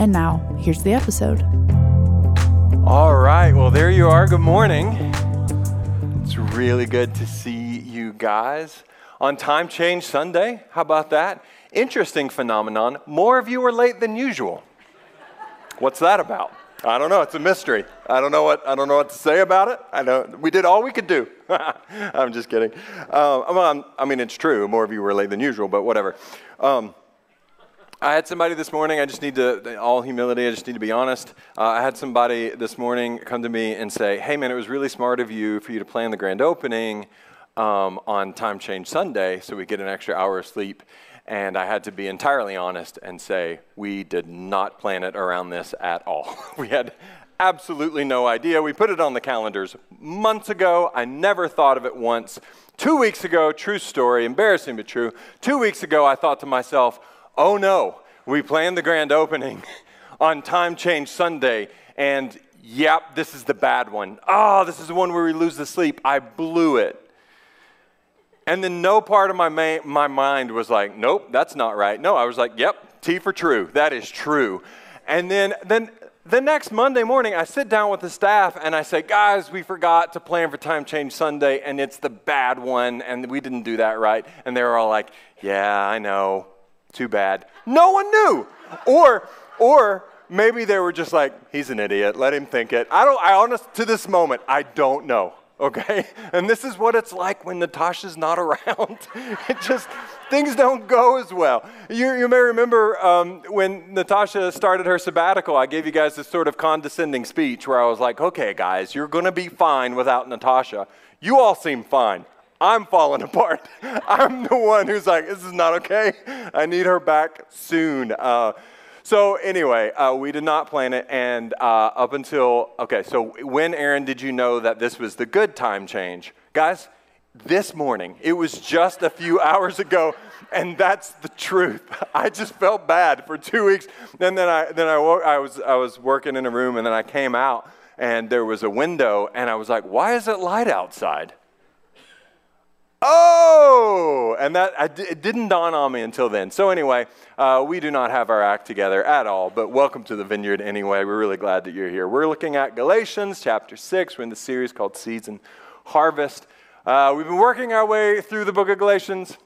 And now, here's the episode. All right, well, there you are. Good morning. It's really good to see you guys on Time Change Sunday. How about that? Interesting phenomenon. More of you are late than usual. What's that about? I don't know. It's a mystery. I don't know what I don't know what to say about it. I know we did all we could do. I'm just kidding. Um, I mean, it's true. More of you were late than usual, but whatever. Um, I had somebody this morning, I just need to, all humility, I just need to be honest. Uh, I had somebody this morning come to me and say, hey man, it was really smart of you for you to plan the grand opening um, on Time Change Sunday so we get an extra hour of sleep. And I had to be entirely honest and say, we did not plan it around this at all. we had absolutely no idea. We put it on the calendars months ago. I never thought of it once. Two weeks ago, true story, embarrassing but true. Two weeks ago, I thought to myself, oh no, we planned the grand opening on Time Change Sunday, and yep, this is the bad one. Oh, this is the one where we lose the sleep. I blew it. And then no part of my, ma- my mind was like, nope, that's not right. No, I was like, yep, T for true. That is true. And then, then the next Monday morning, I sit down with the staff and I say, guys, we forgot to plan for Time Change Sunday, and it's the bad one, and we didn't do that right. And they were all like, yeah, I know. Too bad. No one knew. Or, or maybe they were just like, he's an idiot. Let him think it. I don't, I honest, to this moment, I don't know. Okay? And this is what it's like when Natasha's not around. it just, things don't go as well. You, you may remember um, when Natasha started her sabbatical, I gave you guys this sort of condescending speech where I was like, okay, guys, you're going to be fine without Natasha. You all seem fine. I'm falling apart. I'm the one who's like, this is not okay. I need her back soon. Uh, so, anyway, uh, we did not plan it. And uh, up until, okay, so when, Aaron, did you know that this was the good time change? Guys, this morning, it was just a few hours ago. And that's the truth. I just felt bad for two weeks. And then I, then I, I, was, I was working in a room, and then I came out, and there was a window, and I was like, why is it light outside? Oh, and that it didn't dawn on me until then. So anyway, uh, we do not have our act together at all, but welcome to the vineyard anyway. We're really glad that you're here. We're looking at Galatians chapter six. We're in the series called Seeds and Harvest. Uh, we've been working our way through the book of Galatians.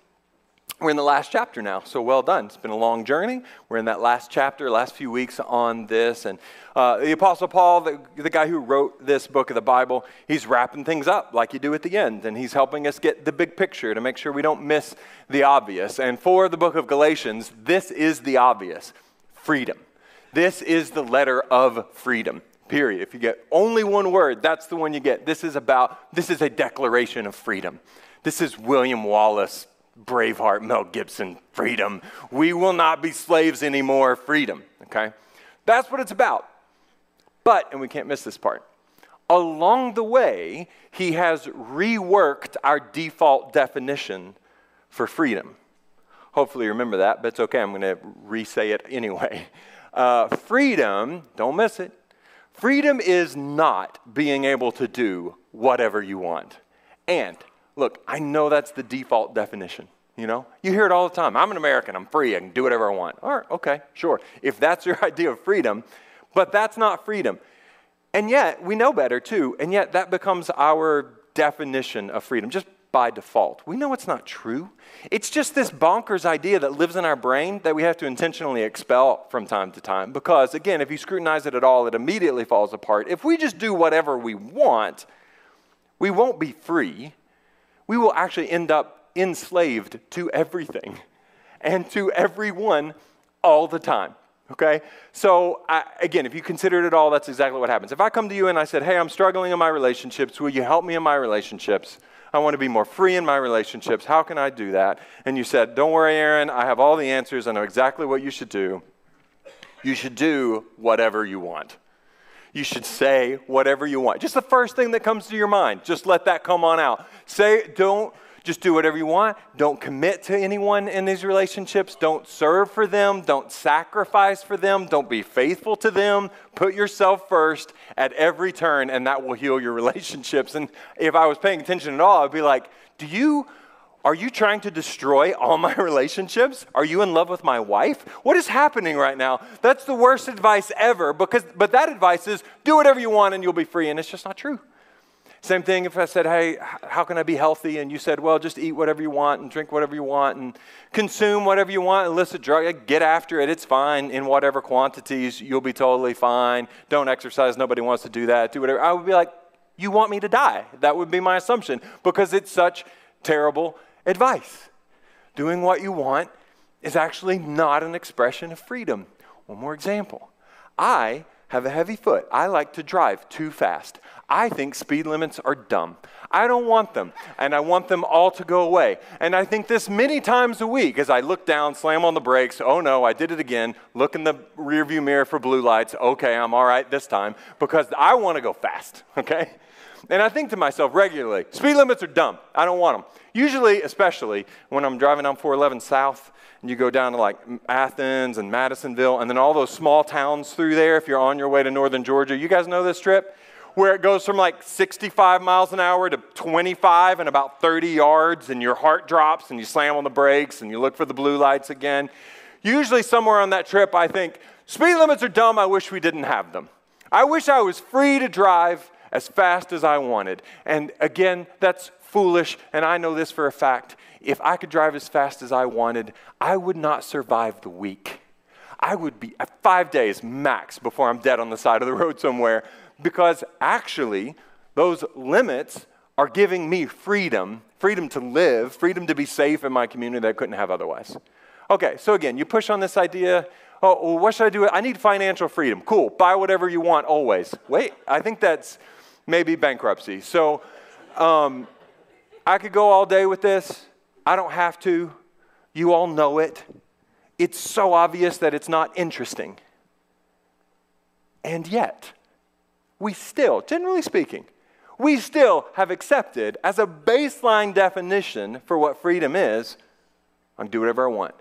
We're in the last chapter now, so well done. It's been a long journey. We're in that last chapter, last few weeks on this. And uh, the Apostle Paul, the, the guy who wrote this book of the Bible, he's wrapping things up like you do at the end. And he's helping us get the big picture to make sure we don't miss the obvious. And for the book of Galatians, this is the obvious freedom. This is the letter of freedom period. If you get only one word, that's the one you get. This is about, this is a declaration of freedom. This is William Wallace Braveheart, Mel Gibson, freedom. We will not be slaves anymore, freedom. Okay? That's what it's about. But, and we can't miss this part, along the way, he has reworked our default definition for freedom. Hopefully, you remember that, but it's okay. I'm going to re say it anyway. Uh, freedom, don't miss it. Freedom is not being able to do whatever you want. And Look, I know that's the default definition. You know, you hear it all the time. I'm an American. I'm free. I can do whatever I want. All right, okay, sure. If that's your idea of freedom, but that's not freedom. And yet, we know better too. And yet, that becomes our definition of freedom just by default. We know it's not true. It's just this bonkers idea that lives in our brain that we have to intentionally expel from time to time. Because, again, if you scrutinize it at all, it immediately falls apart. If we just do whatever we want, we won't be free we will actually end up enslaved to everything and to everyone all the time. Okay? So, I, again, if you considered it all, that's exactly what happens. If I come to you and I said, Hey, I'm struggling in my relationships, will you help me in my relationships? I want to be more free in my relationships. How can I do that? And you said, Don't worry, Aaron, I have all the answers. I know exactly what you should do. You should do whatever you want. You should say whatever you want. Just the first thing that comes to your mind, just let that come on out. Say, don't just do whatever you want. Don't commit to anyone in these relationships. Don't serve for them. Don't sacrifice for them. Don't be faithful to them. Put yourself first at every turn, and that will heal your relationships. And if I was paying attention at all, I'd be like, do you are you trying to destroy all my relationships? Are you in love with my wife? What is happening right now? That's the worst advice ever because but that advice is do whatever you want and you'll be free and it's just not true. Same thing if I said, Hey, how can I be healthy? And you said, Well, just eat whatever you want and drink whatever you want and consume whatever you want, illicit drug, get after it. It's fine in whatever quantities. You'll be totally fine. Don't exercise. Nobody wants to do that. Do whatever. I would be like, You want me to die? That would be my assumption because it's such terrible advice. Doing what you want is actually not an expression of freedom. One more example. I have a heavy foot. I like to drive too fast. I think speed limits are dumb. I don't want them, and I want them all to go away. And I think this many times a week as I look down, slam on the brakes, oh no, I did it again, look in the rearview mirror for blue lights, okay, I'm all right this time, because I want to go fast, okay? And I think to myself regularly, speed limits are dumb. I don't want them. Usually, especially when I'm driving on 411 South and you go down to like Athens and Madisonville and then all those small towns through there if you're on your way to northern Georgia. You guys know this trip? where it goes from like 65 miles an hour to 25 and about 30 yards, and your heart drops and you slam on the brakes and you look for the blue lights again. Usually, somewhere on that trip, I think, speed limits are dumb. I wish we didn't have them. I wish I was free to drive as fast as I wanted. And again, that's foolish, and I know this for a fact. If I could drive as fast as I wanted, I would not survive the week. I would be five days max before I'm dead on the side of the road somewhere because actually, those limits are giving me freedom freedom to live, freedom to be safe in my community that I couldn't have otherwise. Okay, so again, you push on this idea. Oh, well, what should I do? I need financial freedom. Cool, buy whatever you want always. Wait, I think that's maybe bankruptcy. So um, I could go all day with this. I don't have to. You all know it. It's so obvious that it's not interesting. And yet, we still, generally speaking, we still have accepted as a baseline definition for what freedom is I can do whatever I want.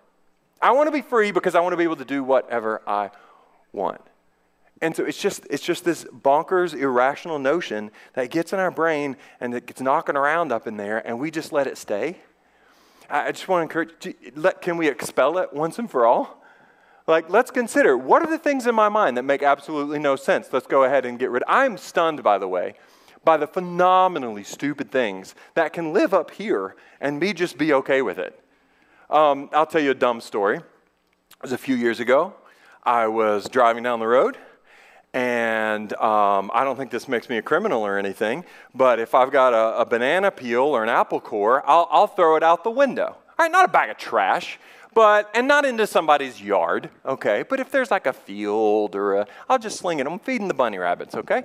I want to be free because I want to be able to do whatever I want. And so it's just, it's just this bonkers, irrational notion that gets in our brain and it gets knocking around up in there, and we just let it stay. I just want to encourage, can we expel it once and for all? Like, let's consider what are the things in my mind that make absolutely no sense? Let's go ahead and get rid. I'm stunned, by the way, by the phenomenally stupid things that can live up here and me just be okay with it. Um, I'll tell you a dumb story. It was a few years ago. I was driving down the road, and um, I don't think this makes me a criminal or anything, but if I've got a, a banana peel or an apple core, I'll, I'll throw it out the window. All right, not a bag of trash, but and not into somebody's yard, okay? But if there's like a field or a, I'll just sling it. I'm feeding the bunny rabbits, okay?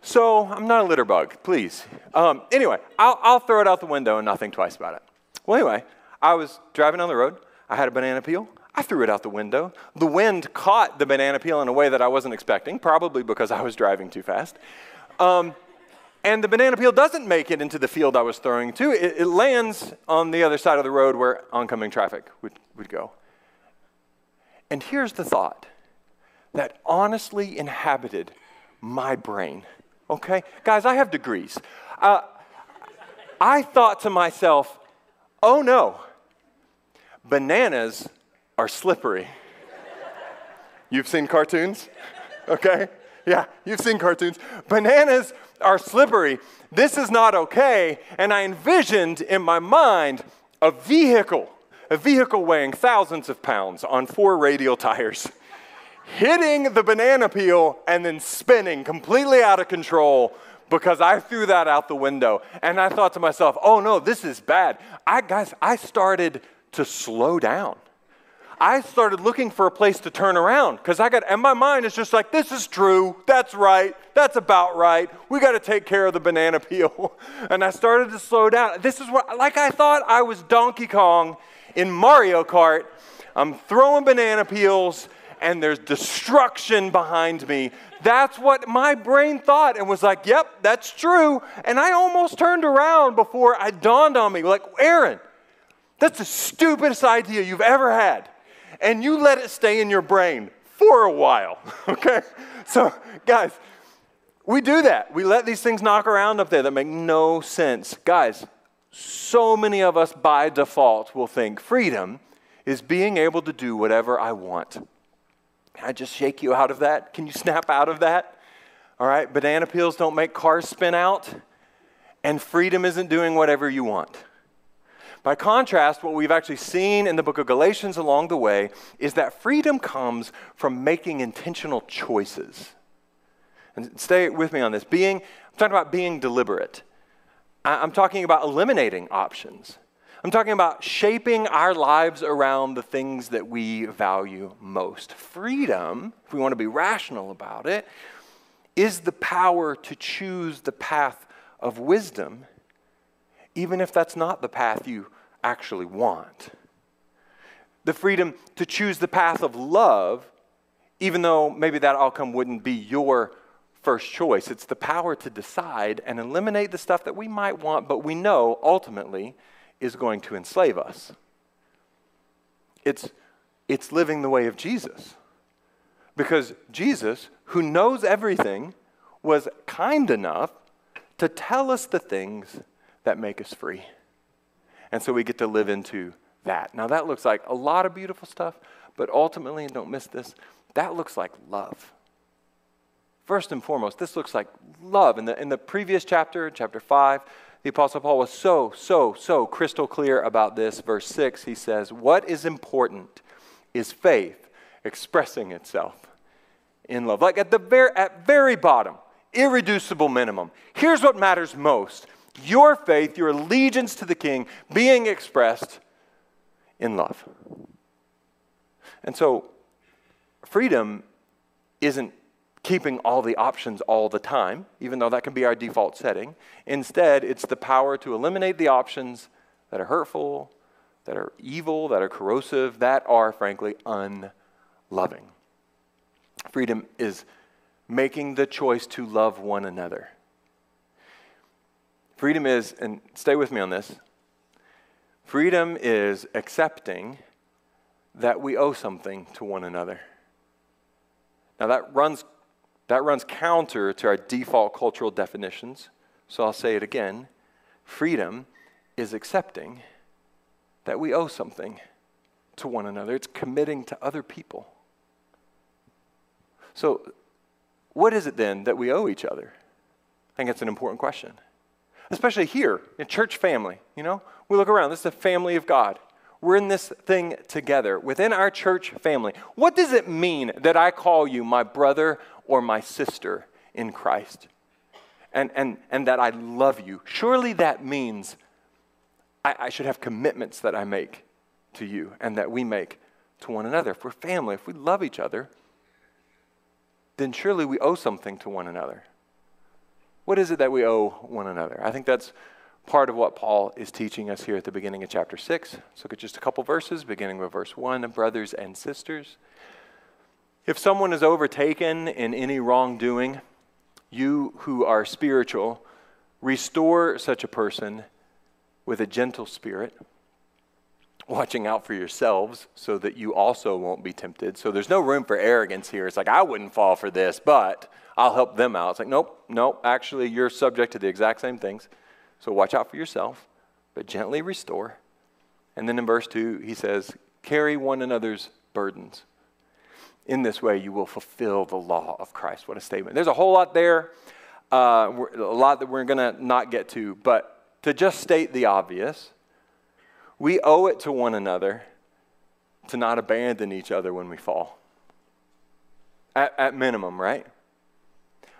So I'm not a litter bug, please. Um, anyway, I'll, I'll throw it out the window and not think twice about it. Well, anyway, I was driving down the road. I had a banana peel. I threw it out the window. The wind caught the banana peel in a way that I wasn't expecting, probably because I was driving too fast. Um, and the banana peel doesn't make it into the field I was throwing to. It, it lands on the other side of the road where oncoming traffic would, would go. And here's the thought that honestly inhabited my brain. Okay? Guys, I have degrees. Uh, I thought to myself, oh no, bananas are slippery. You've seen cartoons? Okay? Yeah, you've seen cartoons. Bananas are slippery. This is not okay. And I envisioned in my mind a vehicle, a vehicle weighing thousands of pounds on four radial tires, hitting the banana peel and then spinning completely out of control because I threw that out the window. And I thought to myself, oh no, this is bad. I, guys, I started to slow down. I started looking for a place to turn around because I got, and my mind is just like, this is true. That's right. That's about right. We got to take care of the banana peel. And I started to slow down. This is what, like I thought I was Donkey Kong in Mario Kart. I'm throwing banana peels and there's destruction behind me. That's what my brain thought and was like, yep, that's true. And I almost turned around before it dawned on me, like, Aaron, that's the stupidest idea you've ever had. And you let it stay in your brain for a while, okay? So, guys, we do that. We let these things knock around up there that make no sense. Guys, so many of us by default will think freedom is being able to do whatever I want. Can I just shake you out of that? Can you snap out of that? All right, banana peels don't make cars spin out, and freedom isn't doing whatever you want. By contrast, what we've actually seen in the book of Galatians along the way is that freedom comes from making intentional choices. And stay with me on this. Being, I'm talking about being deliberate. I'm talking about eliminating options. I'm talking about shaping our lives around the things that we value most. Freedom, if we want to be rational about it, is the power to choose the path of wisdom, even if that's not the path you actually want. The freedom to choose the path of love, even though maybe that outcome wouldn't be your first choice. It's the power to decide and eliminate the stuff that we might want, but we know ultimately is going to enslave us. It's, it's living the way of Jesus. Because Jesus, who knows everything, was kind enough to tell us the things that make us free. And so we get to live into that. Now, that looks like a lot of beautiful stuff, but ultimately, and don't miss this, that looks like love. First and foremost, this looks like love. In the, in the previous chapter, chapter 5, the Apostle Paul was so, so, so crystal clear about this. Verse 6, he says, What is important is faith expressing itself in love. Like at the very, at very bottom, irreducible minimum. Here's what matters most your faith, your allegiance to the king, being expressed in love. And so, freedom isn't keeping all the options all the time, even though that can be our default setting. Instead, it's the power to eliminate the options that are hurtful, that are evil, that are corrosive, that are, frankly, unloving. Freedom is making the choice to love one another. Freedom is, and stay with me on this, freedom is accepting that we owe something to one another. Now, that runs that runs counter to our default cultural definitions. So I'll say it again. Freedom is accepting that we owe something to one another, it's committing to other people. So, what is it then that we owe each other? I think it's an important question. Especially here in church family, you know? We look around, this is the family of God. We're in this thing together within our church family. What does it mean that I call you my brother or my sister in Christ? And, and, and that I love you. Surely that means I, I should have commitments that I make to you and that we make to one another. If we're family, if we love each other, then surely we owe something to one another. What is it that we owe one another? I think that's part of what Paul is teaching us here at the beginning of chapter 6. Let's look at just a couple verses, beginning with verse 1 Brothers and sisters, if someone is overtaken in any wrongdoing, you who are spiritual, restore such a person with a gentle spirit, watching out for yourselves so that you also won't be tempted. So there's no room for arrogance here. It's like, I wouldn't fall for this, but I'll help them out. It's like, nope, nope, actually, you're subject to the exact same things. So watch out for yourself, but gently restore. And then in verse 2, he says, Carry one another's burdens. In this way, you will fulfill the law of Christ. What a statement. There's a whole lot there, uh, a lot that we're going to not get to, but to just state the obvious, we owe it to one another to not abandon each other when we fall. At, at minimum, right?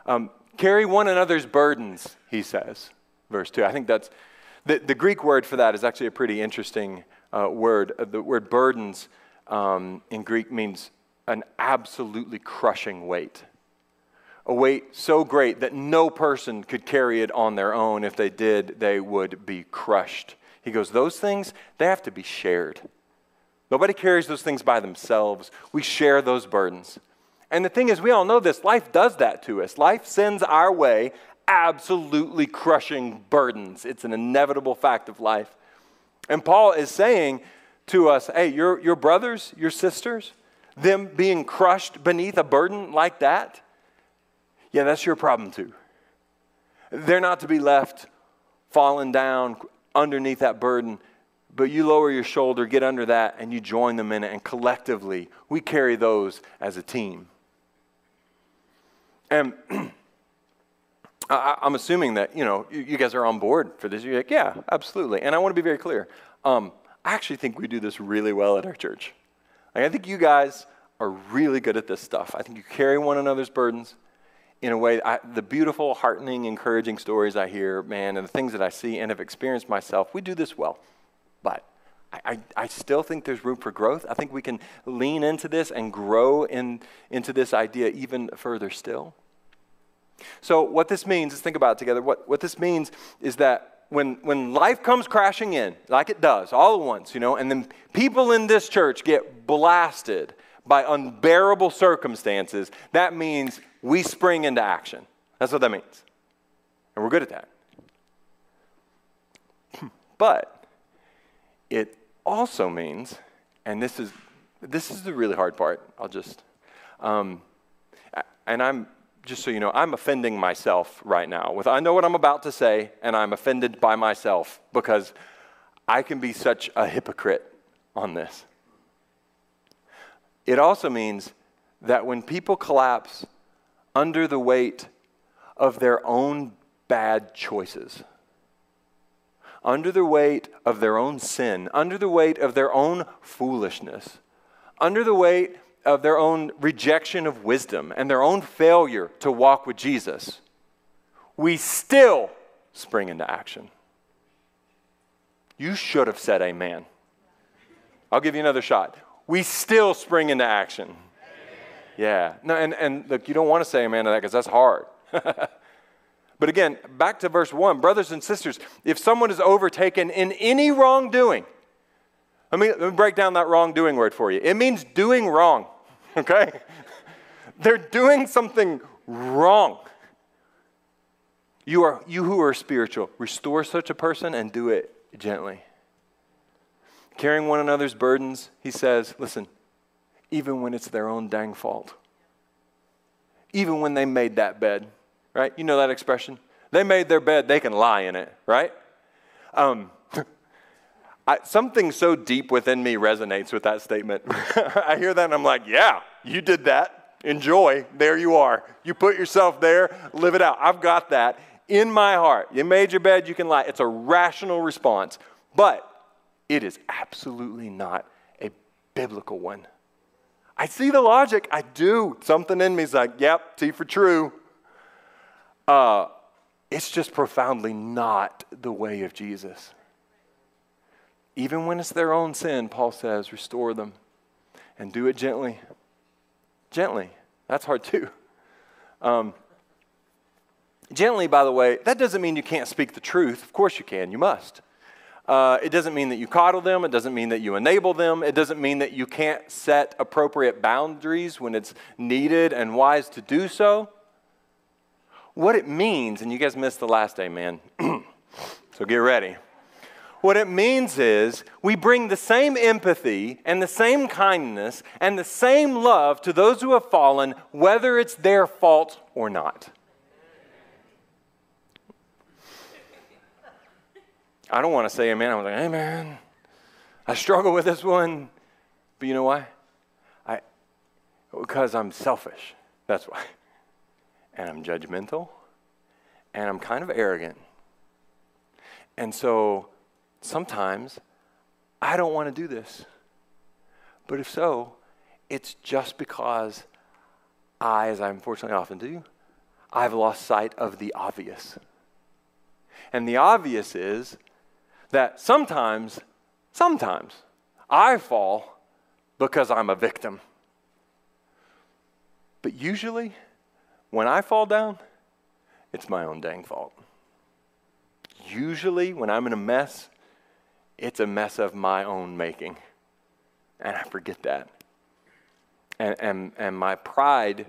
Um, carry one another's burdens, he says verse 2. I think that's the, the Greek word for that is actually a pretty interesting uh, word. Uh, the word burdens um, in Greek means an absolutely crushing weight. A weight so great that no person could carry it on their own. If they did, they would be crushed. He goes, Those things, they have to be shared. Nobody carries those things by themselves. We share those burdens. And the thing is, we all know this life does that to us. Life sends our way absolutely crushing burdens. It's an inevitable fact of life. And Paul is saying to us hey, your, your brothers, your sisters, them being crushed beneath a burden like that, yeah, that's your problem too. They're not to be left falling down underneath that burden, but you lower your shoulder, get under that, and you join them in it. And collectively, we carry those as a team. And I, am assuming that you know you, guys are on board for this. You're like, yeah, absolutely. And I want to be very clear. Um, I actually think we do this really well at our church. Like, I think you guys are really good at this stuff. I think you carry one another's burdens in a way. I, the beautiful, heartening, encouraging stories I hear, man, and the things that I see and have experienced myself, we do this well. But I, I, still think there's room for growth. I think we can lean into this and grow in, into this idea even further still. So, what this means, let's think about it together. What, what this means is that when, when life comes crashing in, like it does, all at once, you know, and then people in this church get blasted by unbearable circumstances, that means we spring into action. That's what that means. And we're good at that. But it also means, and this is, this is the really hard part, I'll just, um, and I'm just so you know, I'm offending myself right now. With I know what I'm about to say, and I'm offended by myself because I can be such a hypocrite on this. It also means that when people collapse under the weight of their own bad choices, under the weight of their own sin, under the weight of their own foolishness, under the weight of their own rejection of wisdom and their own failure to walk with Jesus, we still spring into action. You should have said amen. I'll give you another shot. We still spring into action. Amen. Yeah. No, and, and look, you don't want to say amen to that because that's hard. but again, back to verse 1 Brothers and sisters, if someone is overtaken in any wrongdoing, let me, let me break down that wrongdoing word for you. It means doing wrong. okay? They're doing something wrong. You, are, you who are spiritual, restore such a person and do it gently. Carrying one another's burdens, he says, listen, even when it's their own dang fault. Even when they made that bed, right? You know that expression? They made their bed, they can lie in it, right? Um, I, something so deep within me resonates with that statement. I hear that and I'm like, yeah, you did that. Enjoy. There you are. You put yourself there, live it out. I've got that in my heart. You made your bed, you can lie. It's a rational response, but it is absolutely not a biblical one. I see the logic. I do. Something in me is like, yep, T for true. Uh, it's just profoundly not the way of Jesus. Even when it's their own sin, Paul says, restore them and do it gently. Gently. That's hard too. Um, gently, by the way, that doesn't mean you can't speak the truth. Of course you can, you must. Uh, it doesn't mean that you coddle them. It doesn't mean that you enable them. It doesn't mean that you can't set appropriate boundaries when it's needed and wise to do so. What it means, and you guys missed the last day, man. so get ready. What it means is we bring the same empathy and the same kindness and the same love to those who have fallen, whether it's their fault or not. I don't want to say amen. I'm like, amen. I struggle with this one. But you know why? I because I'm selfish. That's why. And I'm judgmental. And I'm kind of arrogant. And so sometimes I don't want to do this. But if so, it's just because I, as I unfortunately often do, I've lost sight of the obvious. And the obvious is that sometimes, sometimes I fall because I'm a victim. But usually, when I fall down, it's my own dang fault. Usually, when I'm in a mess, it's a mess of my own making. And I forget that. And, and, and my pride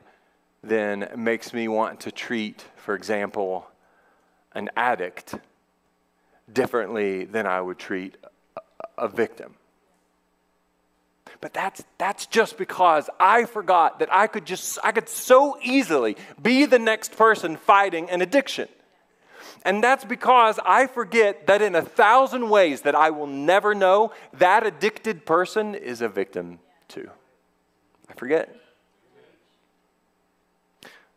then makes me want to treat, for example, an addict differently than I would treat a, victim. But that's, that's just because I forgot that I could just, I could so easily be the next person fighting an addiction. And that's because I forget that in a thousand ways that I will never know, that addicted person is a victim too. I forget.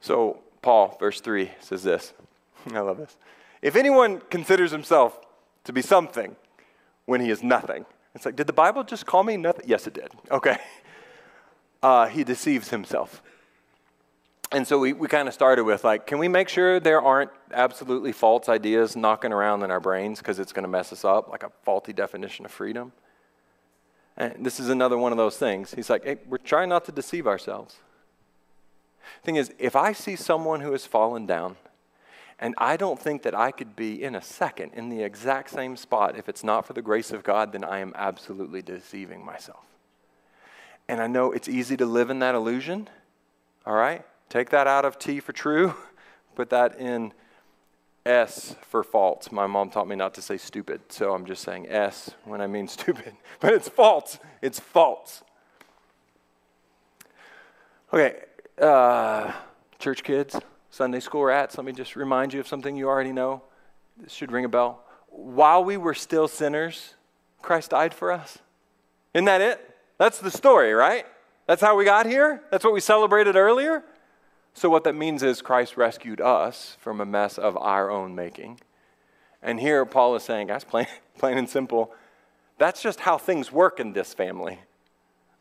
So, Paul, verse 3 says this. I love this. If anyone considers himself to be something when he is nothing, it's like, did the Bible just call me nothing? Yes, it did. Okay. Uh, he deceives himself. And so we, we kind of started with like, can we make sure there aren't absolutely false ideas knocking around in our brains because it's going to mess us up, like a faulty definition of freedom? And this is another one of those things. He's like, hey, we're trying not to deceive ourselves. Thing is, if I see someone who has fallen down, and I don't think that I could be in a second in the exact same spot if it's not for the grace of God, then I am absolutely deceiving myself. And I know it's easy to live in that illusion. All right? Take that out of T for true, put that in S for false. My mom taught me not to say stupid, so I'm just saying S when I mean stupid. But it's false. It's false. Okay, uh, church kids. Sunday school rats, let me just remind you of something you already know. This should ring a bell. While we were still sinners, Christ died for us. Isn't that it? That's the story, right? That's how we got here? That's what we celebrated earlier? So, what that means is Christ rescued us from a mess of our own making. And here Paul is saying, guys, plain, plain and simple, that's just how things work in this family.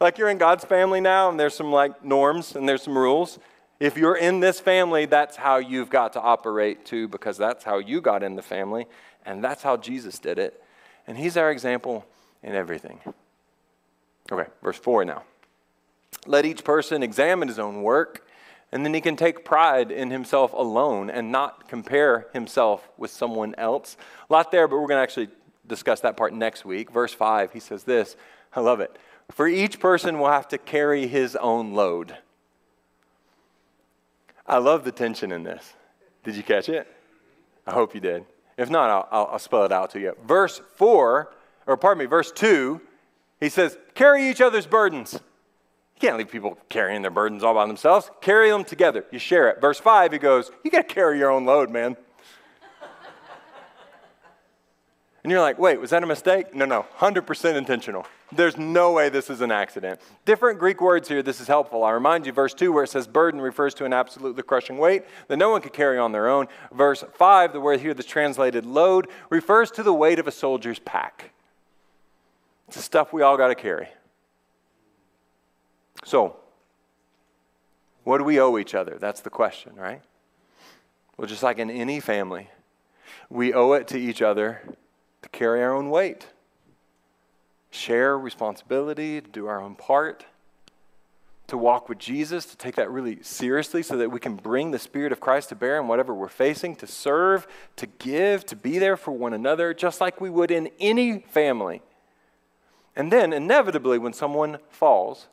Like you're in God's family now, and there's some like norms and there's some rules. If you're in this family, that's how you've got to operate too, because that's how you got in the family, and that's how Jesus did it. And he's our example in everything. Okay, verse 4 now. Let each person examine his own work, and then he can take pride in himself alone and not compare himself with someone else. A lot there, but we're going to actually discuss that part next week. Verse 5, he says this I love it. For each person will have to carry his own load. I love the tension in this. Did you catch it? I hope you did. If not, I'll, I'll, I'll spell it out to you. Verse 4, or pardon me, verse 2, he says, Carry each other's burdens. You can't leave people carrying their burdens all by themselves. Carry them together. You share it. Verse 5, he goes, You got to carry your own load, man. And you're like, wait, was that a mistake? No, no, 100% intentional. There's no way this is an accident. Different Greek words here, this is helpful. I remind you, verse 2, where it says burden refers to an absolutely crushing weight that no one could carry on their own. Verse 5, the word here that's translated load, refers to the weight of a soldier's pack. It's the stuff we all got to carry. So, what do we owe each other? That's the question, right? Well, just like in any family, we owe it to each other to carry our own weight, share responsibility, to do our own part, to walk with Jesus, to take that really seriously so that we can bring the Spirit of Christ to bear in whatever we're facing, to serve, to give, to be there for one another, just like we would in any family. And then, inevitably, when someone falls,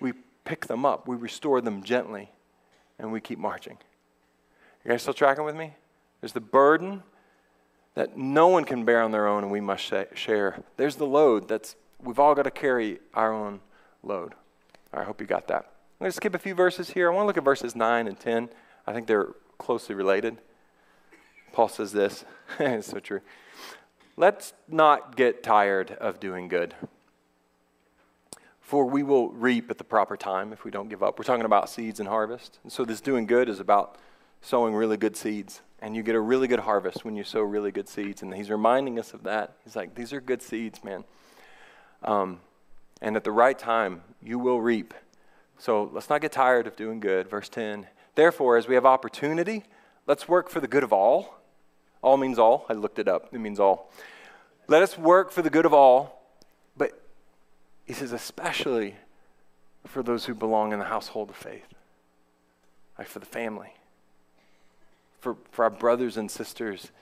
we pick them up, we restore them gently, and we keep marching. You guys still tracking with me? There's the burden that no one can bear on their own and we must share. There's the load that's, we've all got to carry our own load. I hope you got that. I'm going to skip a few verses here. I want to look at verses 9 and 10. I think they're closely related. Paul says this, it's so true. Let's not get tired of doing good, for we will reap at the proper time if we don't give up. We're talking about seeds and harvest. And so, this doing good is about sowing really good seeds and you get a really good harvest when you sow really good seeds. And he's reminding us of that. He's like, these are good seeds, man. Um, and at the right time, you will reap. So let's not get tired of doing good. Verse 10 Therefore, as we have opportunity, let's work for the good of all. All means all. I looked it up, it means all. Let us work for the good of all. But he says, especially for those who belong in the household of faith, like for the family for, for our brothers and sisters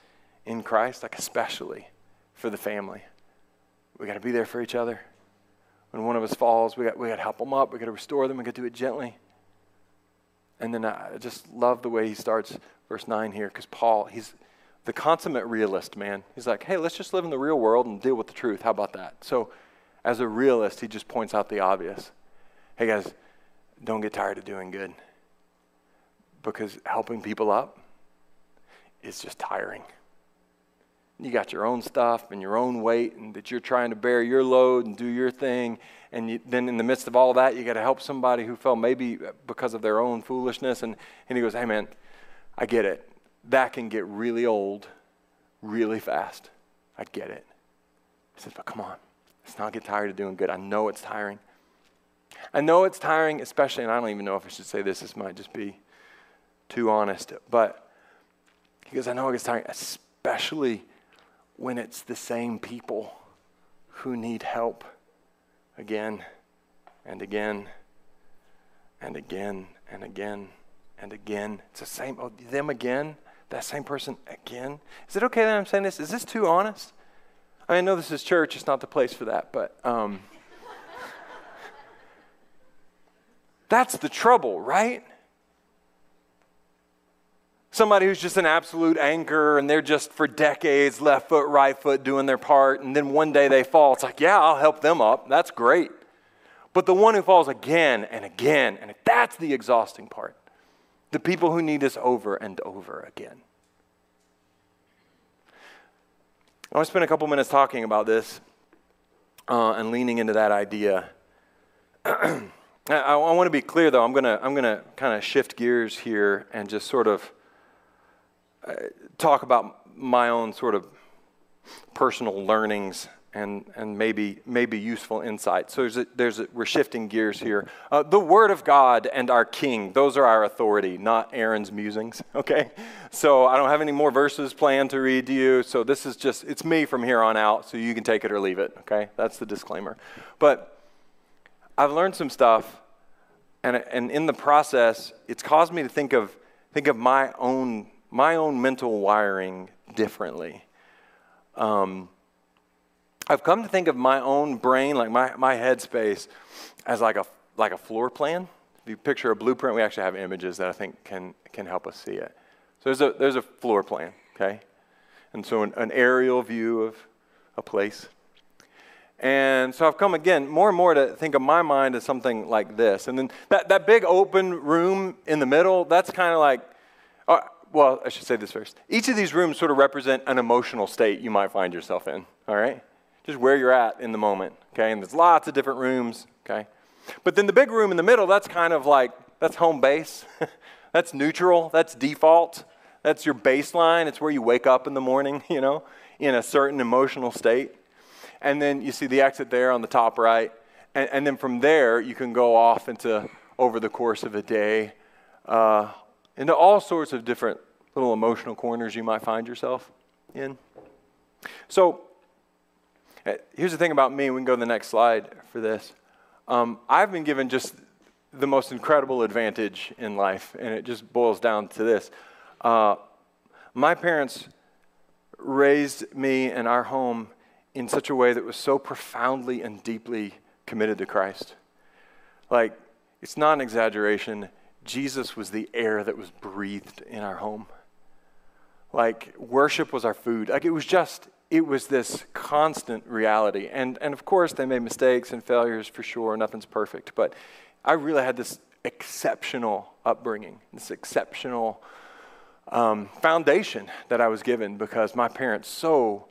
in Christ, like especially for the family. We got to be there for each other. when one of us falls, we got, we got to help them up. We got to restore them. We got to do it gently. And then I just love the way he starts verse 9 here because Paul, he's the consummate realist, man. He's like, hey, let's just live in the real world and deal with the truth. How about that? So, as a realist, he just points out the obvious. Hey, guys, don't get tired of doing good because helping people up is just tiring. You got your own stuff and your own weight, and that you're trying to bear your load and do your thing. And you, then, in the midst of all that, you got to help somebody who fell maybe uh, because of their own foolishness. And, and he goes, Hey, man, I get it. That can get really old really fast. I get it. He says, But come on, let's not get tired of doing good. I know it's tiring. I know it's tiring, especially, and I don't even know if I should say this, this might just be too honest, but he goes, I know it gets tiring, especially when it's the same people who need help again and again and again and again and again. It's the same, oh, them again, that same person again. Is it okay that I'm saying this? Is this too honest? I, know this is church, it's not the place for that, but um, that's the trouble, right? Somebody who's just an absolute anchor and they're just for decades left foot, right foot doing their part, and then one day they fall. It's like, yeah, I'll help them up. That's great. But the one who falls again and again, and that's the exhausting part. The people who need us over and over again. I want to spend a couple minutes talking about this uh, and leaning into that idea. I, I want to be clear, though. I'm going to I'm going to kind of shift gears here and just sort of talk about my own sort of personal learnings and, and maybe, maybe useful insights. So there's a, there's a, we're shifting gears here. Uh, the Word of God and our King, those are our authority, not Aaron's musings, okay? So I don't have any more verses planned to read to you. So this is just, it's me from here on out, so you can take it or leave it, okay? That's the disclaimer. But I've learned some stuff, and, and in the process, it's caused me to think of, think of my own my own mental wiring differently. Um, I've come to think of my own brain, like my, my headspace, as like a, like a floor plan. If you picture a blueprint, we actually have images that I think can, can help us see it. So there's a, there's a floor plan, okay? And so an, an aerial view of a place. And so I've come again more and more to think of my mind as something like this. And then that, that big open room in the middle, that's kind of like, well, I should say this first. Each of these rooms sort of represent an emotional state you might find yourself in, all right? Just where you're at in the moment, okay? And there's lots of different rooms, okay? But then the big room in the middle, that's kind of like, that's home base. that's neutral, that's default. That's your baseline. It's where you wake up in the morning, you know, in a certain emotional state. And then you see the exit there on the top right. And, and then from there, you can go off into over the course of a day uh, into all sorts of different little emotional corners you might find yourself in. So, eh, here's the thing about me. We can go to the next slide for this. Um, I've been given just the most incredible advantage in life, and it just boils down to this. Uh, my parents raised me and our home in such a way that was so profoundly and deeply committed to Christ. Like, it's not an exaggeration. Jesus was the air that was breathed in our home. Like worship was our food. Like it was just, it was this constant reality. And, and of course, they made mistakes and failures for sure. Nothing's perfect. But I really had this exceptional upbringing, this exceptional um, foundation that I was given because my parents so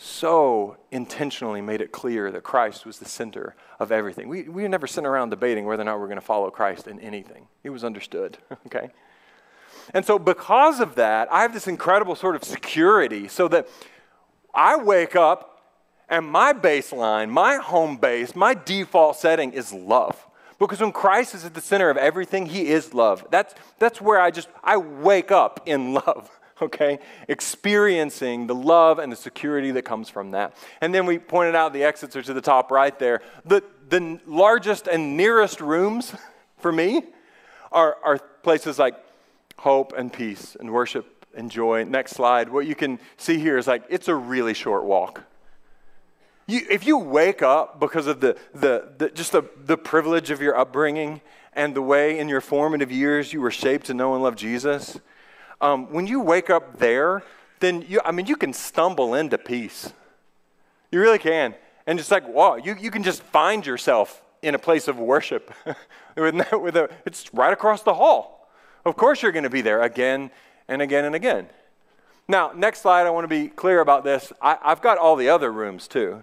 so intentionally made it clear that Christ was the center of everything. We, we never sitting around debating whether or not we're going to follow Christ in anything. It was understood, okay? And so, because of that, I have this incredible sort of security so that I wake up and my baseline, my home base, my default setting is love. Because when Christ is at the center of everything, He is love. That's, that's where I just, I wake up in love okay? Experiencing the love and the security that comes from that. And then we pointed out the exits are to the top right there. The, the largest and nearest rooms for me are, are places like hope and peace and worship and joy. Next slide. What you can see here is like it's a really short walk. you, if you wake up because of the, the, the, just the, the privilege of your upbringing and the way in your formative years you were shaped to know and love Jesus, um, when you wake up there, then you, I mean, you can stumble into peace. You really can. And it's like, wow, you, you can just find yourself in a place of worship. it's right across the hall. Of course, you're going to be there again and again and again. Now, next slide, I want to be clear about this. I, I've got all the other rooms too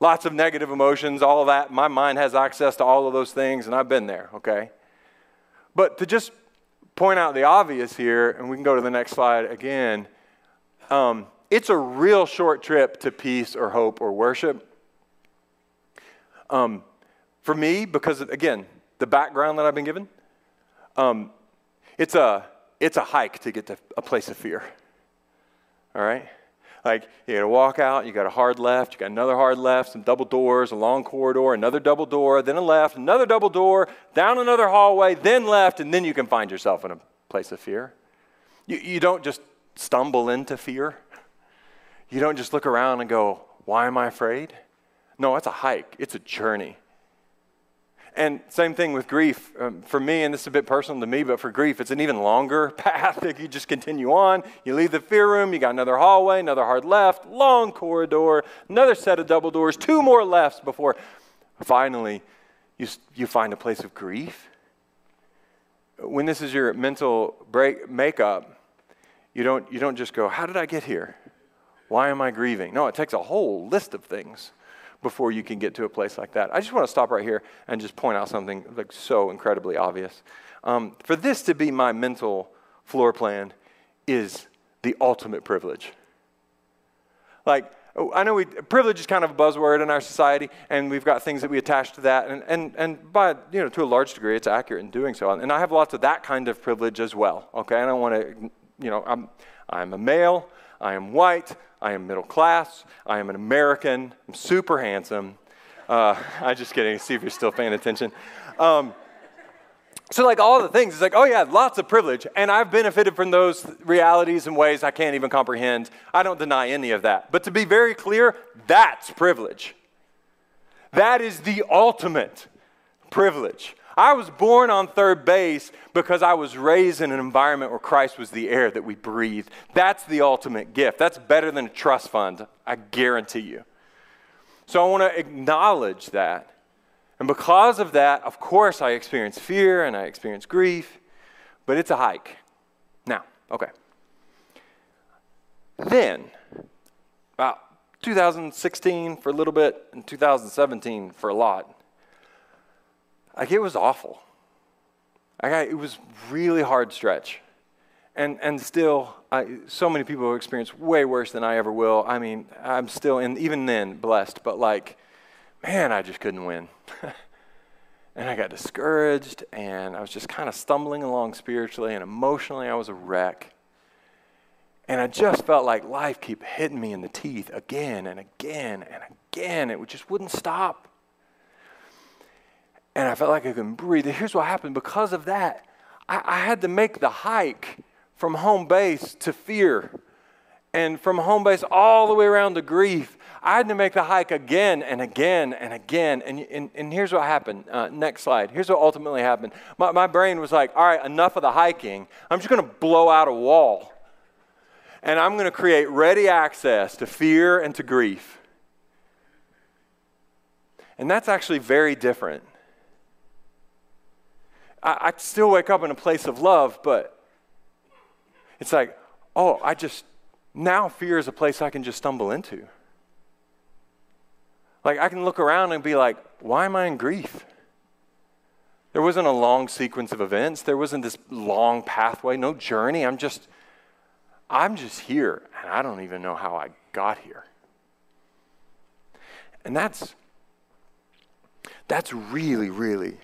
lots of negative emotions, all of that. My mind has access to all of those things, and I've been there, okay? But to just point out the obvious here, and we can go to the next slide again, um, it's a real short trip to peace or hope or worship. Um, for me, because again, the background that I've been given, um, it's, a, it's a hike to get to a place of fear. All right? Like you got to walk out, you got a hard left, you got another hard left, some double doors, a long corridor, another double door, then a left, another double door, down another hallway, then left, and then you can find yourself in a place of fear. You, you don't just stumble into fear. You don't just look around and go, Why am I afraid? No, it's a hike, it's a journey. And same thing with grief. Um, for me, and this is a bit personal to me, but for grief, it's an even longer path. If you just continue on, you leave the fear room, you got another hallway, another hard left, long corridor, another set of double doors, two more lefts before finally you, you find a place of grief. When this is your mental break, makeup, you don't, you don't just go, How did I get here? Why am I grieving? No, it takes a whole list of things before you can get to a place like that. I just want to stop right here and just point out something like so incredibly obvious. Um, for this to be my mental floor plan is the ultimate privilege. Like, I know we, privilege is kind of a buzzword in our society, and we've got things that we attach to that, and, and, and by, you know, to a large degree, it's accurate in doing so. And I have lots of that kind of privilege as well, okay? I don't want to, you know, I'm, I'm a male, I am white, I am middle class. I am an American. I'm super handsome. Uh, I'm just kidding. See if you're still paying attention. Um, so, like all the things, it's like, oh yeah, lots of privilege. And I've benefited from those realities in ways I can't even comprehend. I don't deny any of that. But to be very clear, that's privilege. That is the ultimate privilege. I was born on third base because I was raised in an environment where Christ was the air that we breathed. That's the ultimate gift. That's better than a trust fund, I guarantee you. So I want to acknowledge that. And because of that, of course, I experience fear and I experience grief, but it's a hike. Now, okay. Then, about 2016 for a little bit and 2017 for a lot, like it was awful. I it was really hard stretch. And, and still, I, so many people have experienced way worse than I ever will. I mean, I'm still, in, even then, blessed, but like, man, I just couldn't win. and I got discouraged, and I was just kind of stumbling along spiritually and emotionally. I was a wreck. And I just felt like life kept hitting me in the teeth again and again and again. It just wouldn't stop and I felt like I couldn't breathe. Here's what happened because of that, I, I had to make the hike from home base to fear and from home base all the way around to grief. I had to make the hike again and again and again. And, and, and here's what happened. Uh, next slide. Here's what ultimately happened. My, my brain was like, all right, enough of the hiking. I'm just going to blow out a wall. And I'm going to create ready access to fear and to grief. And that's actually very different I, I still wake up in a place of love, but it's like, oh, I just, now fear is a place I can just stumble into. Like, I can look around and be like, why am I in grief? There wasn't a long sequence of events. There wasn't this long pathway, no journey. I'm just, I'm just here, and I don't even know how I got here. And that's, that's really, really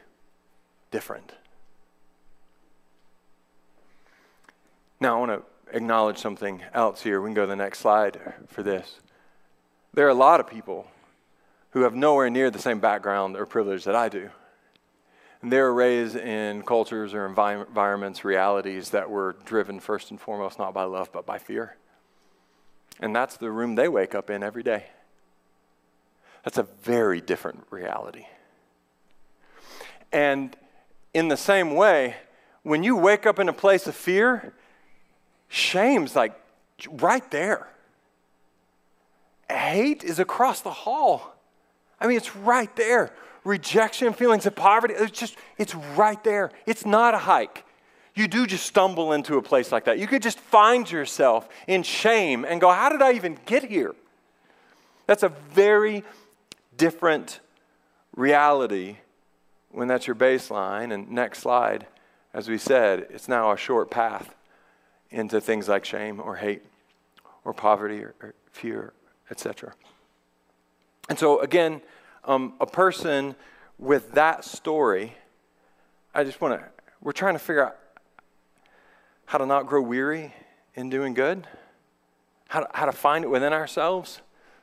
different. Now, I want to acknowledge something else here. We can go to the next slide for this. There are a lot of people who have nowhere near the same background or privilege that I do. And they were raised in cultures or environments, realities that were driven first and foremost not by love, but by fear. And that's the room they wake up in every day. That's a very different reality. And in the same way, when you wake up in a place of fear, shame's like right there. Hate is across the hall. I mean, it's right there. Rejection, feelings of poverty, it's just, it's right there. It's not a hike. You do just stumble into a place like that. You could just find yourself in shame and go, How did I even get here? That's a very different reality when that's your baseline. And next slide, as we said, it's now a short path into things like shame or hate or poverty or, or fear, etc. And so, again, um, a person with that story, I just want to, we're trying to figure out how to not grow weary in doing good, how to, how to find it within ourselves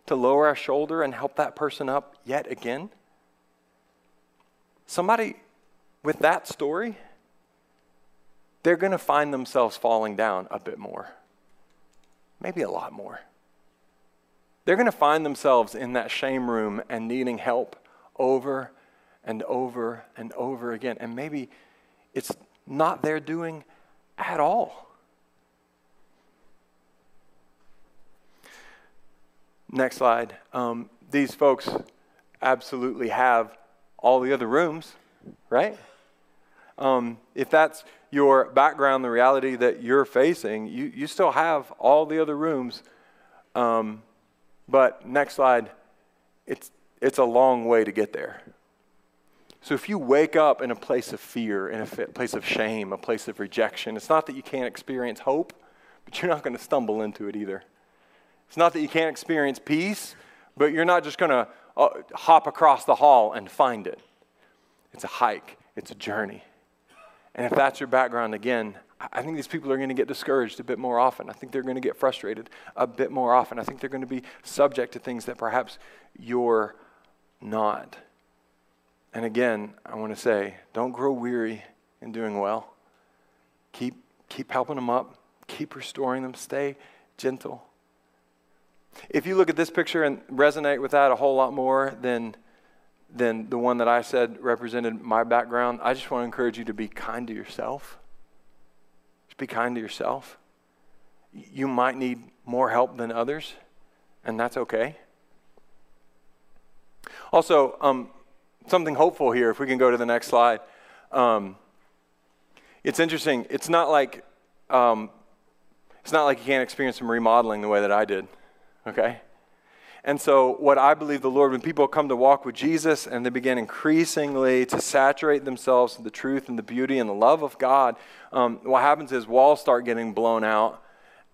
to lower our shoulder and help that person up yet again. Somebody with that story, they're going to find themselves falling down a bit more, maybe a lot more. They're going to find themselves in that shame room and needing help over and over and over again. And maybe it's not their doing at all. Next slide. Um, these folks absolutely have all the other rooms, right? Um, if that's your background, the reality that you're facing, you, you still have all the other rooms. Um, but next slide, it's, it's a long way to get there. So if you wake up in a place of fear, in a place of shame, a place of rejection, it's not that you can't experience hope, but you're not going to stumble into it either. It's not that you can't experience peace, but you're not just going to uh, hop across the hall and find it. It's a hike, it's a journey. And if that's your background, again, I think these people are going to get discouraged a bit more often. I think they're going to get frustrated a bit more often. I think they're going to be subject to things that perhaps you're not. And again, I want to say don't grow weary in doing well. Keep, keep helping them up, keep restoring them, stay gentle. If you look at this picture and resonate with that a whole lot more than, than the one that I said represented my background, I just want to encourage you to be kind to yourself. Just be kind to yourself. You might need more help than others, and that's okay. Also, um, something hopeful here, if we can go to the next slide. Um, it's interesting. It's not like um, it's not like you can't experience some remodeling the way that I did. Okay? And so, what I believe the Lord, when people come to walk with Jesus and they begin increasingly to saturate themselves in the truth and the beauty and the love of God, um, what happens is walls start getting blown out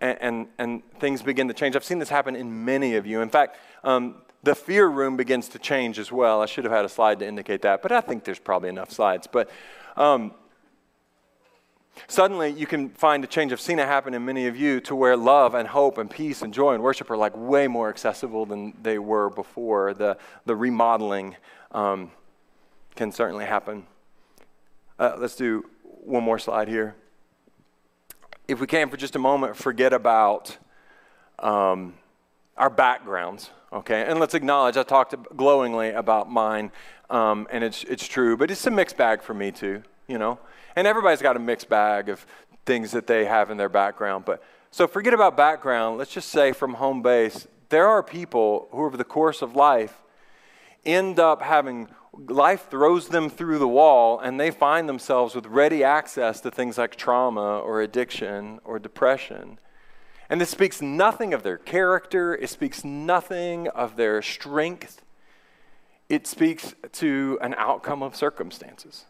and, and, and, things begin to change. I've seen this happen in many of you. In fact, um, the fear room begins to change as well. I should have had a slide to indicate that, but I think there's probably enough slides. But um, Suddenly, you can find a change. I've seen it happen in many of you to where love and hope and peace and joy and worship are like way more accessible than they were before. The, the remodeling um, can certainly happen. Uh, let's do one more slide here. If we can, for just a moment, forget about um, our backgrounds, okay? And let's acknowledge I talked glowingly about mine, um, and it's, it's true, but it's a mixed bag for me too, you know? And everybody's got a mixed bag of things that they have in their background. But so forget about background. Let's just say from home base, there are people who over the course of life end up having life throws them through the wall and they find themselves with ready access to things like trauma or addiction or depression. And this speaks nothing of their character, it speaks nothing of their strength. It speaks to an outcome of circumstances.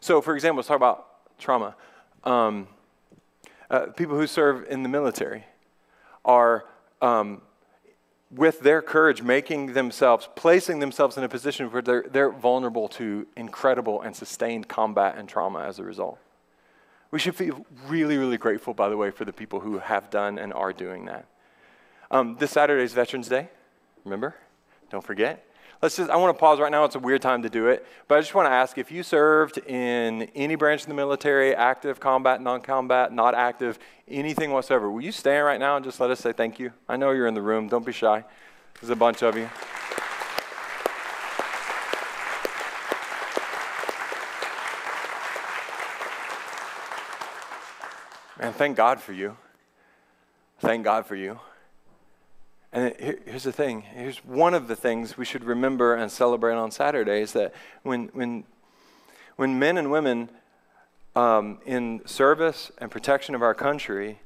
So, for example, let's talk about trauma. Um, uh, people who serve in the military are, um, with their courage, making themselves, placing themselves in a position where they're, they're vulnerable to incredible and sustained combat and trauma as a result. We should feel really, really grateful, by the way, for the people who have done and are doing that. Um, this Saturday is Veterans Day, remember? Don't forget. Let's just, I want to pause right now. It's a weird time to do it. But I just want to ask if you served in any branch of the military, active, combat, non combat, not active, anything whatsoever, will you stand right now and just let us say thank you? I know you're in the room. Don't be shy. There's a bunch of you. Man, thank God for you. Thank God for you. And here's the thing. Here's one of the things we should remember and celebrate on Saturday is that when, when, when men and women um, in service and protection of our country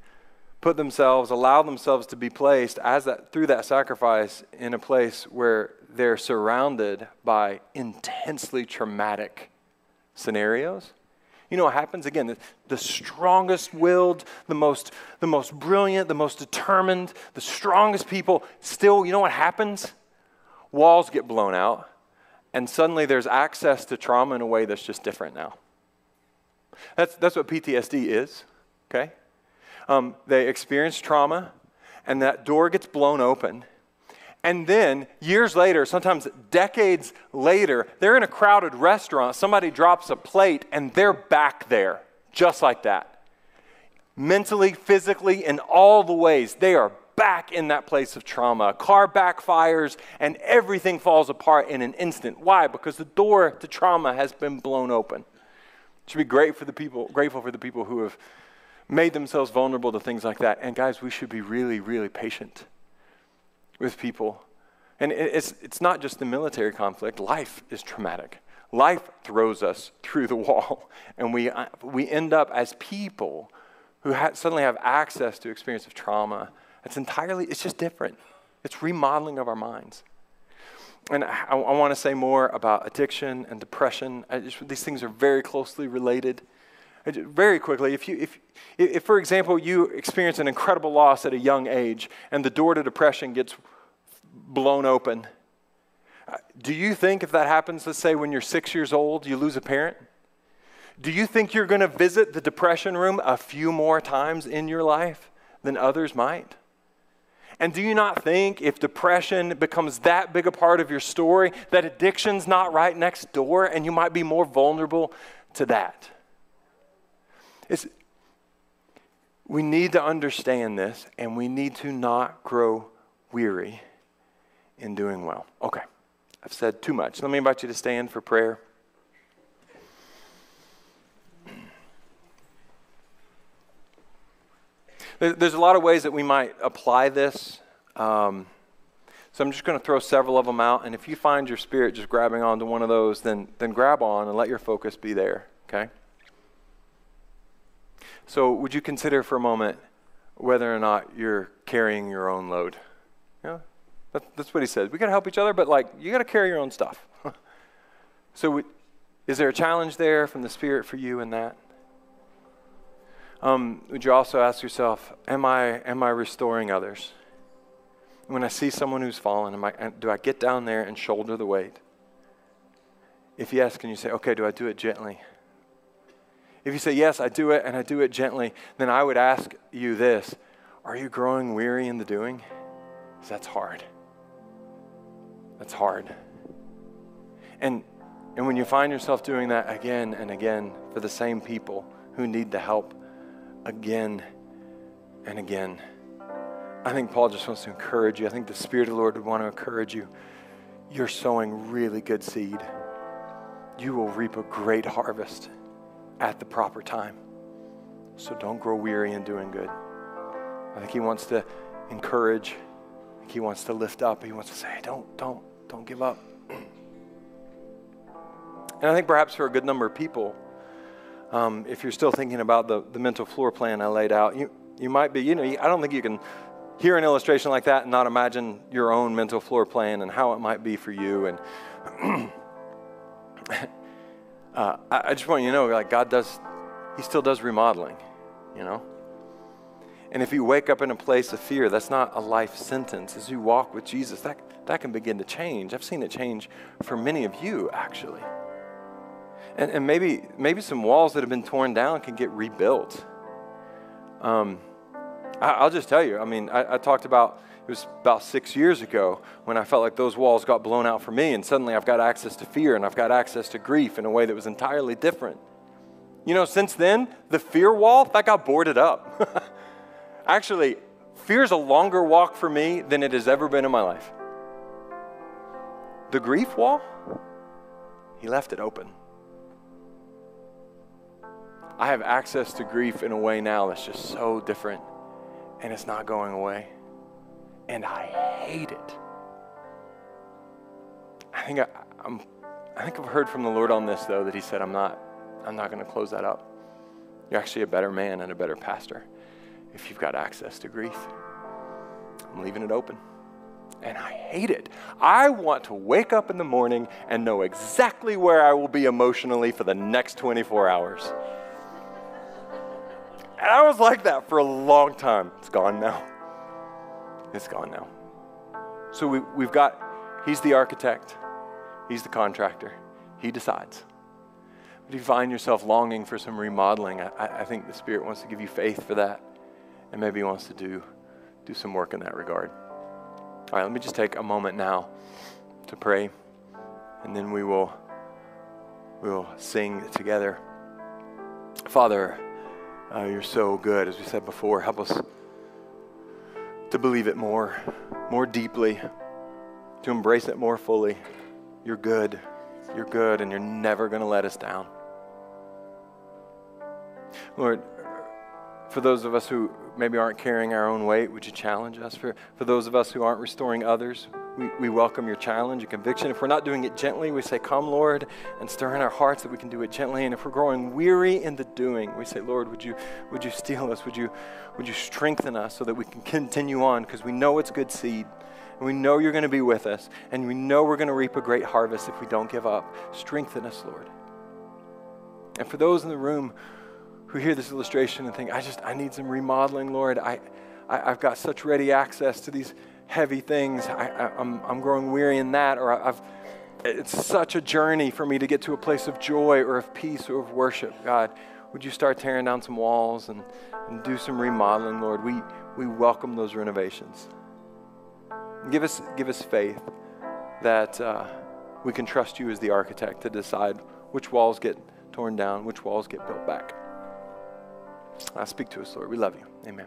put themselves, allow themselves to be placed as that, through that sacrifice in a place where they're surrounded by intensely traumatic scenarios, you know what happens? Again, the, the strongest willed, the most, the most brilliant, the most determined, the strongest people, still, you know what happens? Walls get blown out, and suddenly there's access to trauma in a way that's just different now. That's, that's what PTSD is, okay? Um, they experience trauma, and that door gets blown open and then years later, sometimes decades later, they're in a crowded restaurant, somebody drops a plate, and they're back there, just like that. Mentally, physically, in all the ways, they are back in that place of trauma. A car backfires, and everything falls apart in an instant. Why? Because the door to trauma has been blown open. Should be great for the people, grateful for the people who have made themselves vulnerable to things like that. And guys, we should be really, really patient with people. And it's, it's not just the military conflict, life is traumatic. Life throws us through the wall, and we, uh, we end up as people who ha- suddenly have access to experience of trauma. It's entirely, it's just different. It's remodeling of our minds. And I, I want to say more about addiction and depression. Just, these things are very closely related. Very quickly, if, you, if, if, for example, you experience an incredible loss at a young age and the door to depression gets blown open, uh, do you think if that happens, let's say when you're six years old, you lose a parent? Do you think you're going to visit the depression room a few more times in your life than others might? And do you not think if depression becomes that big a part of your story, that addiction's not right next door and you might be more vulnerable to that? It's, we need to understand this and we need to not grow weary in doing well. Okay, I've said too much. Let me invite you to stand for prayer. There's a lot of ways that we might apply this. Um, so I'm just going to throw several of them out. And if you find your spirit just grabbing onto one of those, then, then grab on and let your focus be there, okay? So, would you consider for a moment whether or not you're carrying your own load? Yeah, that, that's what he says. We got to help each other, but like, you got to carry your own stuff. so, is there a challenge there from the Spirit for you in that? Um, would you also ask yourself, am I, am I restoring others? When I see someone who's fallen, am I, do I get down there and shoulder the weight? If yes, can you say, okay, do I do it gently? If you say, Yes, I do it and I do it gently, then I would ask you this Are you growing weary in the doing? Because that's hard. That's hard. And, and when you find yourself doing that again and again for the same people who need the help again and again, I think Paul just wants to encourage you. I think the Spirit of the Lord would want to encourage you. You're sowing really good seed. You will reap a great harvest at the proper time. So don't grow weary in doing good. I think he wants to encourage. I think he wants to lift up. He wants to say, don't, don't, don't give up. And I think perhaps for a good number of people, um, if you're still thinking about the, the mental floor plan I laid out, you, you might be, you know, I don't think you can hear an illustration like that and not imagine your own mental floor plan and how it might be for you. And uh, I, I just want you to know, like God does, He still does remodeling, you know. And if you wake up in a place of fear, that's not a life sentence. As you walk with Jesus, that, that can begin to change. I've seen it change for many of you, actually. And, and maybe, maybe some walls that have been torn down can get rebuilt. Um, I, will just tell you, I mean, I, I talked about it was about six years ago when I felt like those walls got blown out for me, and suddenly I've got access to fear and I've got access to grief in a way that was entirely different. You know, since then, the fear wall, that got boarded up. Actually, fear's a longer walk for me than it has ever been in my life. the grief wall, he left it open. I have access to grief in a way now that's just so different, and it's not going away. And I hate it. I think I, am I think I've heard from the Lord on this though that He said I'm not I'm not going to close that up. You're actually a better man and a better pastor if you've got access to grief. I'm leaving it open. And I hate it. I want to wake up in the morning and know exactly where I will be emotionally for the next 24 hours. And I was like that for a long time. It's gone now. It's gone now. So we, we've got, he's the architect, he's the contractor, he decides. But if you find yourself longing for some remodeling, I, I think the Spirit wants to give you faith for that. And maybe He wants to do, do some work in that regard. All right, let me just take a moment now to pray, and then we will, we will sing together. Father, uh, you're so good. As we said before, help us to believe it more, more deeply, to embrace it more fully. You're good. You're good, and you're never going to let us down. Lord, for those of us who maybe aren't carrying our own weight, would you challenge us? For, for those of us who aren't restoring others, we, we welcome your challenge, your conviction. If we're not doing it gently, we say, Come, Lord, and stir in our hearts that we can do it gently. And if we're growing weary in the doing, we say, Lord, would you, would you steel us? Would you, would you strengthen us so that we can continue on? Because we know it's good seed. And we know you're going to be with us. And we know we're going to reap a great harvest if we don't give up. Strengthen us, Lord. And for those in the room who hear this illustration and think, I just, I need some remodeling, Lord. I, I, have got such ready access to these heavy things. I, I, I'm, I'm growing weary in that, or I've, it's such a journey for me to get to a place of joy or of peace or of worship. God, would you start tearing down some walls and, and do some remodeling, Lord? We, we welcome those renovations. Give us, give us faith that uh, we can trust you as the architect to decide which walls get torn down, which walls get built back. Uh, speak to us, Lord. We love you. Amen.